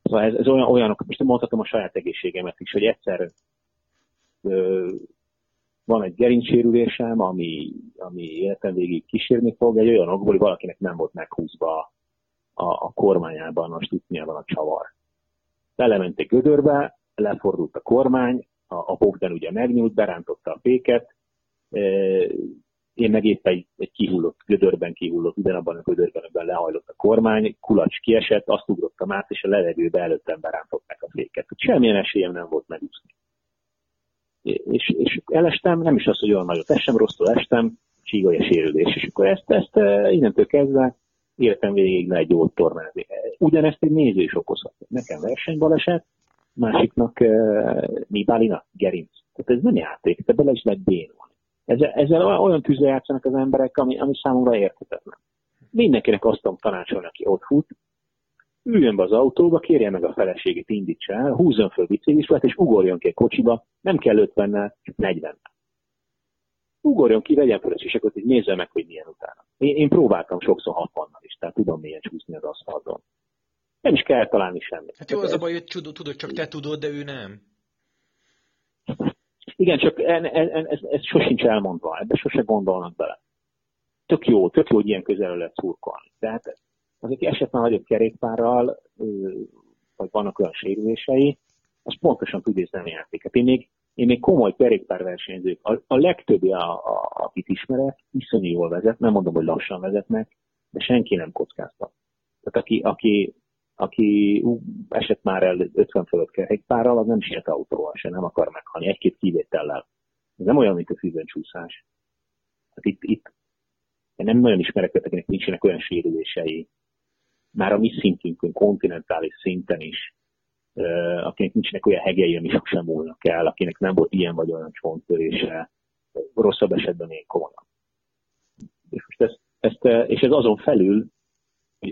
szóval ez, ez olyan, olyanok, most mondhatom a saját egészségemet is, hogy egyszer ö, van egy gerincsérülésem, ami, ami életem végig kísérni fog, egy olyan okból, hogy valakinek nem volt meghúzva a, a kormányában, a stutniában a csavar. Belementek gödörbe, lefordult a kormány, a, a Bogdan ugye megnyúlt, berántotta a féket, e, én meg éppen egy, egy kihullott, gödörben kihullott, ugyanabban a gödörben, amiben lehajlott a kormány, kulacs kiesett, azt ugrottam át, és a levegőbe előttem berántották a féket. Semmilyen esélyem nem volt megúszni. És, és elestem, nem is az, hogy olyan nagyot estem, rosszul estem, csígolja sérülés. És akkor ezt, ezt innentől kezdve életem végig lehet jól tornázni. Ugyanezt egy néző is okozhat. Nekem versenybaleset, másiknak uh, Nibálina gerinc. Tehát ez nem játék, te bele is lehet bénulni. Ezzel, ezzel olyan tűzre játszanak az emberek, ami, ami számomra érthetetlen. Mindenkinek azt tudom tanácsolni, aki ott fut, üljön be az autóba, kérje meg a feleségét, indítsa el, húzzon föl biciklisvet, és ugorjon ki a kocsiba, nem kell 50 csak 40 Ugorjon ki, vegyen fel a sisakot, és nézze meg, hogy milyen utána. Én, én próbáltam sokszor 60 is, tehát tudom milyen csúszni az aszfalton. Nem is kell találni semmit. Hát jó, az a baj, hogy tudod, csak te tudod, de ő nem. Igen, csak ez, ez, ez, ez sosincs elmondva, ebbe sose gondolnak bele. Tök jó, tök jó, hogy ilyen közelről lehet szurkolni. Tehát az, aki esetben nagyobb kerékpárral, vagy vannak olyan sérülései, az pontosan tud észlelni játéket. Én még, én még komoly kerékpárversenyzők, a, a legtöbbi, a, a, akit ismerek, iszonyú jól vezet, nem mondom, hogy lassan vezetnek, de senki nem kockáztat. Tehát aki, aki, aki esett már el 50 fölött kerékpárral, az nem siet autóval se, nem akar meghalni, egy-két kivétellel. Ez nem olyan, mint a csúszás. Hát itt, itt én nem nagyon ismerek akinek nincsenek olyan sérülései, már a mi szintünkön, kontinentális szinten is, akinek nincsenek olyan hegei, ami sosem múlnak el, akinek nem volt ilyen vagy olyan csonttörése, rosszabb esetben még komolyan. És, most ezt, ezt, és ez azon felül,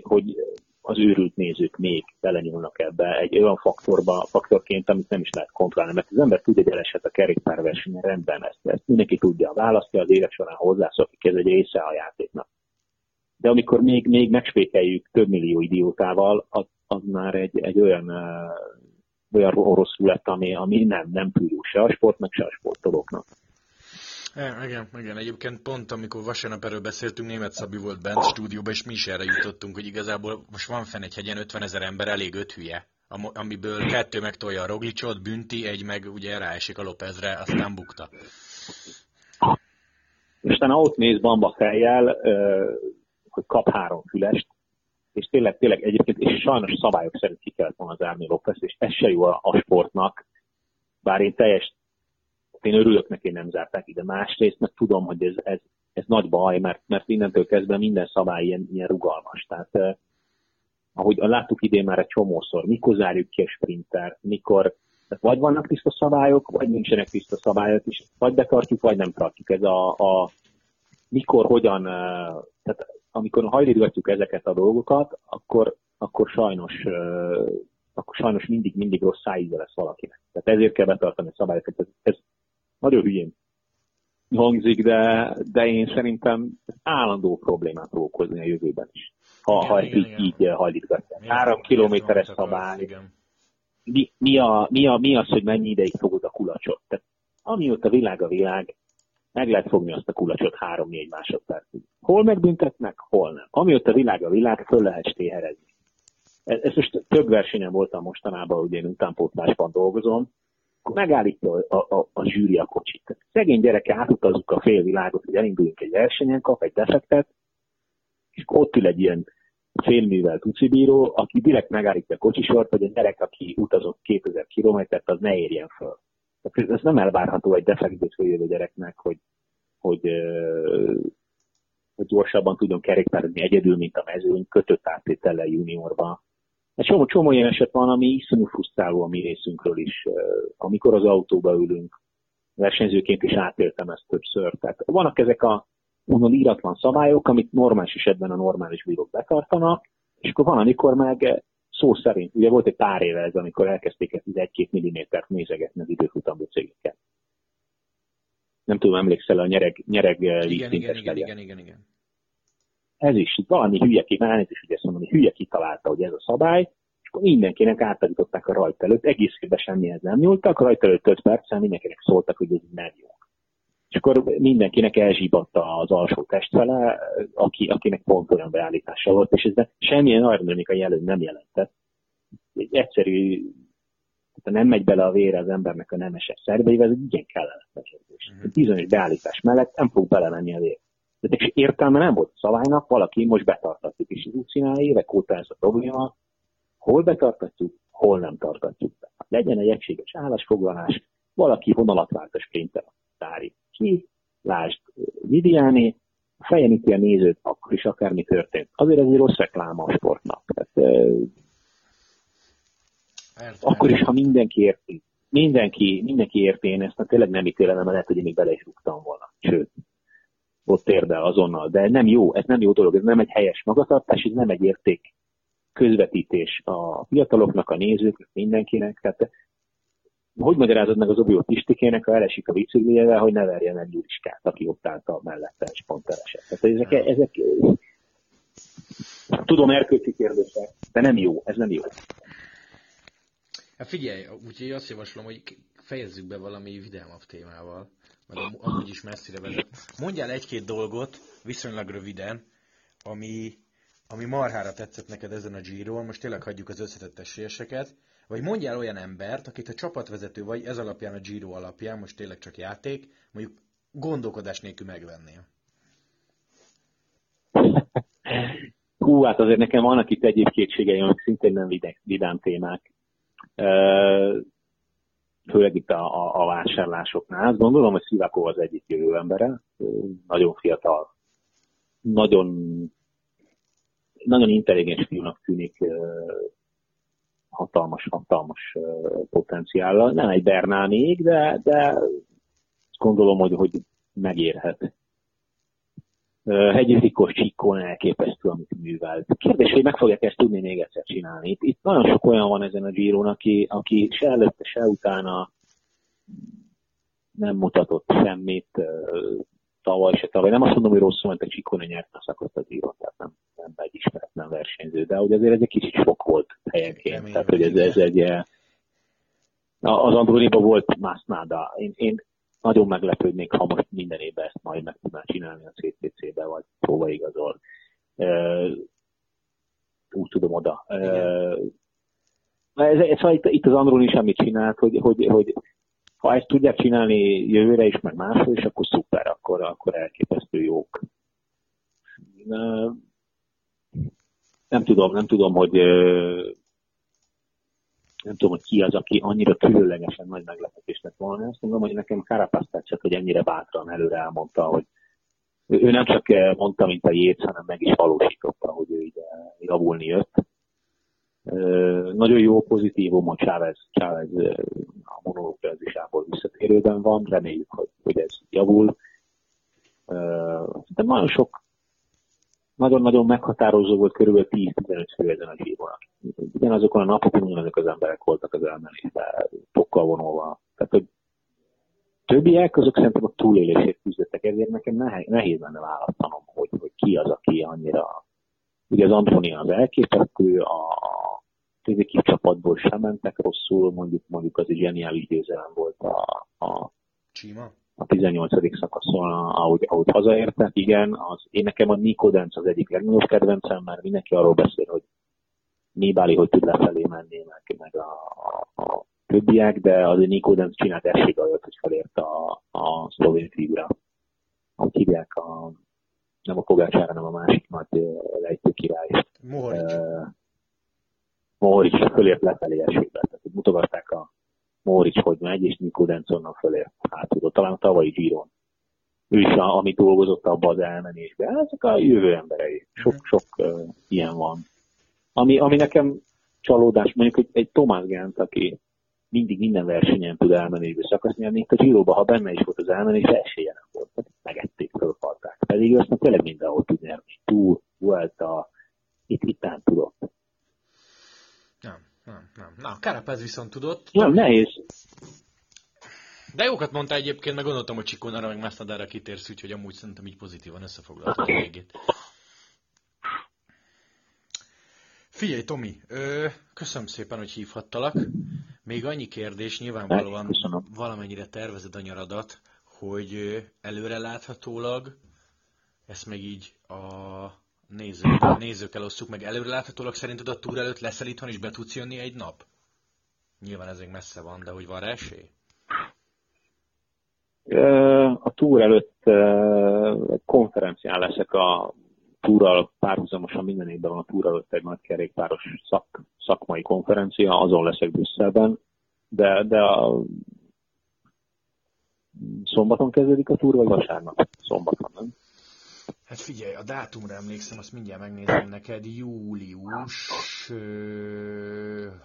hogy az őrült nézők még belenyúlnak ebbe egy olyan faktorba, faktorként, amit nem is lehet kontrollálni, mert az ember tudja, hogy eleset a kerékpárversenyen rendben ezt, ezt mindenki tudja, választja az élet során hozzászokik, ez egy része a játéknak de amikor még, még megspékeljük több millió idiótával, az, az már egy, egy olyan, olyan rosszul lett, ami, ami nem, nem pürül se a sportnak, se a sportolóknak. Ja, igen, igen. Egyébként pont amikor vasárnap erről beszéltünk, német Szabi volt bent stúdióban, és mi is erre jutottunk, hogy igazából most van fenn egy hegyen 50 ezer ember, elég öt hülye, amiből kettő megtolja a Roglicsot, bünti, egy meg ugye ráesik a Lopezre, aztán bukta. És utána ott néz bamba fejjel, hogy kap három fülest, és tényleg, tényleg egyébként, és sajnos szabályok szerint ki kellett volna zárni Lopez, és ez se jó a, a sportnak, bár én teljes, én örülök neki, nem zárták ide. Másrészt mert tudom, hogy ez, ez, ez nagy baj, mert, mert innentől kezdve minden szabály ilyen, ilyen rugalmas. Tehát eh, ahogy láttuk idén már egy csomószor, mikor zárjuk ki a sprinter, mikor tehát vagy vannak tiszta szabályok, vagy nincsenek tiszta szabályok, és vagy betartjuk, vagy nem tartjuk. Ez a, a mikor, hogyan, eh, tehát amikor hajlítgatjuk ezeket a dolgokat, akkor, akkor sajnos akkor sajnos mindig, mindig rossz szájíze lesz valakinek. Tehát ezért kell betartani a szabályokat. Ez, ez nagyon hülyén hangzik, de, de én szerintem állandó problémát fog okozni a jövőben is. Ha, igen, ha ezt így, így hajlítgatják. Három kilométeres szabály. Mi, mi, a, mi, a, mi az, hogy mennyi ideig fogod a kulacsot? Tehát amióta világ a világ, meg lehet fogni azt a kulacsot 3-4 másodpercig. Hol megbüntetnek, hol nem. Amióta világ a világ, föl lehet stéherezni. Ez, ez most több versenyen voltam mostanában, ugye én utánpótlásban dolgozom, akkor megállítja a, a, a, zsűri a kocsit. Szegény gyereke átutazzuk a félvilágot, hogy elinduljunk egy versenyen, kap egy defektet, és ott ül egy ilyen félművelt ucibíró, aki direkt megállítja a kocsisort, hogy a gyerek, aki utazott 2000 kilométert, az ne érjen föl. Tehát ez nem elvárható egy defektből jövő gyereknek, hogy, hogy, hogy gyorsabban tudjon kerékpározni egyedül, mint a mezőny, kötött áttétellel juniorba. Egy csomó, csomó ilyen eset van, ami iszonyú frusztráló a mi részünkről is. Amikor az autóba ülünk, versenyzőként is átéltem ezt többször. Tehát vannak ezek a úgymond íratlan szabályok, amit normális esetben a normális bírók betartanak, és akkor van, amikor meg szó szerint, ugye volt egy pár éve ez, amikor elkezdték ezt 1-2 mm-t nézegetni az időfutam cégeket. Nem tudom, emlékszel a nyereg, nyereg igen, igen, igen, igen, igen, igen, igen. Ez is valami hülye és ugye ezt mondom, hogy hülye kitalálta, hogy ez a szabály, és akkor mindenkinek átadították a rajt előtt, egész évben semmihez nem nyúltak, a rajt előtt 5 percen mindenkinek szóltak, hogy ez nem jó. És akkor mindenkinek elzsíbatta az alsó testfele, aki, akinek pont olyan beállítása volt, és ez semmilyen aerodinamika jelöny nem jelentett. Egy egyszerű, tehát nem megy bele a vére az embernek a nemeses szerveivel, ez egy igen kellemetlen kérdés. Mm-hmm. Bizonyos beállítás mellett nem fog belemenni a vér. De értelme nem volt a szabálynak, valaki most betartatjuk, és az úgy csinálja évek óta ez a probléma, hol betartatjuk, hol nem tartatjuk be. Legyen egy egységes állásfoglalás, valaki vonalat sprinter tári ki, lásd Vidiáni, fejen üti a nézőt, akkor is akármi történt. Azért ez egy rossz rekláma a sportnak. Tehát, Érte, akkor is, ha mindenki érti, mindenki, mindenki érti, én ezt tényleg nem ítélem, mert lehet, hogy én még bele is rúgtam volna. Sőt, ott érde azonnal. De nem jó, ez nem jó dolog, ez nem egy helyes magatartás, ez nem egy érték közvetítés a fiataloknak, a nézőknek, mindenkinek. Hát, hogy magyarázod meg az Obió Pistikének, ha elesik a bicikliével, hogy ne verjen egy Juliskát, aki ott állt a mellette, és pont elesett. Tehát ezek, ezek, tudom, erkölcsi kérdések, de nem jó, ez nem jó. Hát figyelj, úgyhogy azt javaslom, hogy fejezzük be valami vidámabb témával, mert amúgy is messzire vezet. Mondjál egy-két dolgot, viszonylag röviden, ami, ami marhára tetszett neked ezen a Giro-n, most tényleg hagyjuk az összetett esélyeseket, vagy mondjál olyan embert, akit a csapatvezető vagy ez alapján a Giro alapján, most tényleg csak játék, mondjuk gondolkodás nélkül megvennél. Hú, hát azért nekem vannak itt egyéb kétségeim, amik szintén nem vidám témák. Főleg itt a, a, a vásárlásoknál. Gondolom, hogy Szivakó az egyik jövő embere. Nagyon fiatal, nagyon, nagyon intelligens fiúnak tűnik hatalmas, hatalmas potenciállal. Nem egy Bernánék, de, de gondolom, hogy, hogy megérhet. Hegyi Zikos Csikkón elképesztő, amit művelt. Kérdés, hogy meg fogják ezt tudni még egyszer csinálni. Itt, itt nagyon sok olyan van ezen a Giron, aki, aki se előtte, se utána nem mutatott semmit, tavaly se tavaly. Nem azt mondom, hogy rosszul ment, a Csikone nyert a szakaszt a Giron, tehát nem, nem egy ismeretlen versenyző, de hogy azért ez egy kicsit sok volt helyenként. Tehát, hogy ez, ez egy, az Androniba volt Masnada. Én, én nagyon meglepődnék, ha most minden évben ezt majd meg tudná csinálni a CCC-be, vagy hova igazol. Úgy tudom oda. Ez, ez, szóval itt, itt az Androni semmit csinált, hogy, hogy, hogy ha ezt tudják csinálni jövőre is, meg máshol is, akkor szuper, akkor, akkor elképesztő jók. Nem tudom, nem tudom, hogy nem tudom, hogy ki az, aki annyira különlegesen nagy meglepetés lett volna. Azt mondom, hogy nekem Karapász tetszett, hogy ennyire bátran előre elmondta, hogy ő nem csak mondta, mint a jét, hanem meg is valósította, hogy ő ide javulni jött. Nagyon jó pozitívum, hogy Chávez, Chávez a monológiázisából visszatérőben van, reméljük, hogy, hogy ez javul. De nagyon sok nagyon-nagyon meghatározó volt körülbelül 10-15 fő ezen a zsíron. Ugyanazokon a napokon ugyanazok az emberek voltak az elmenésben, tokkal vonulva. Tehát, hogy többiek, azok szerintem a túlélését küzdöttek, ezért nekem nehéz, nehéz lenne választanom, hogy, hogy ki az, aki annyira... Ugye az Antonia az elképesztő, a, a csapatból sem mentek rosszul, mondjuk, mondjuk az egy zseniális győzelem volt a, a Csima? A 18. szakaszon, ahogy, ahogy hazaértek, igen, az, én nekem a Nico Dance az egyik legnagyobb kedvencem, mert mindenki arról beszél, hogy Nibali hogy tud lefelé menni, meg, meg a, a, a többiek, de azért Nico Dance csinált esélyt, hogy felért a, a szlovén figura. Ahogy hívják a, nem a Kogácsára, hanem a másik nagy lejtő király. Mohorics. Uh, Mohorics fölért lefelé esélybe. Tehát mutogatták a Mórics hogy megy, és Nico Denzonnak fölé hátul. Talán a tavalyi Giron. Ő is, a, amit dolgozott abba az elmenésbe. Ezek a jövő emberei. Sok-sok uh, ilyen van. Ami, ami nekem csalódás, mondjuk egy, egy Tomás Gent, aki mindig minden versenyen tud elmenésbe szakasz nyerni, itt a Giroba, ha benne is volt az elmenés, esélye nem volt. Tehát megették, fölfalták. Pedig azt tényleg mindenhol tud nyerni. Túl, Vuelta, itt, itt nem tudott. Nem nem, nem. Na, Karapáz viszont tudott. Nem, nehéz. De jókat mondta egyébként, meg gondoltam, hogy Csikónára meg Masnadára kitérsz, úgyhogy amúgy szerintem így pozitívan összefoglaltuk a végét. Figyelj, Tomi, ö, köszönöm szépen, hogy hívhattalak. Még annyi kérdés, nyilvánvalóan valamennyire tervezed a nyaradat, hogy előre láthatólag, ezt meg így a nézők, nézőkkel osszuk meg. Előre láthatólag szerinted a túr előtt leszel itthon és be tudsz jönni egy nap? Nyilván ez még messze van, de hogy van esély? A túr előtt konferencián leszek a túral párhuzamosan minden évben van a túr előtt egy nagy kerékpáros szak, szakmai konferencia, azon leszek Brüsszelben, de, de a szombaton kezdődik a túr, vagy vasárnap? Szombaton, nem? Hát figyelj, a dátumra emlékszem, azt mindjárt megnézem neked, július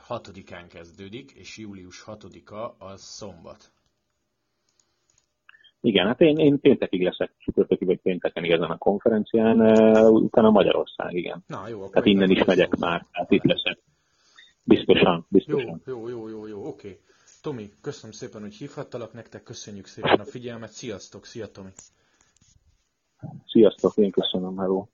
6-án kezdődik, és július 6-a az szombat. Igen, hát én, én péntekig leszek, csütörtökig vagy pénteken ezen a konferencián, utána Magyarország, igen. Na jó, akkor Hát innen is megyek jó. már, hát itt leszek. Biztosan, biztosan. Jó, jó, jó, jó, jó, oké. Tomi, köszönöm szépen, hogy hívhattalak nektek, köszönjük szépen a figyelmet, sziasztok, szia Tomi! Sziasztok, én köszönöm, hello!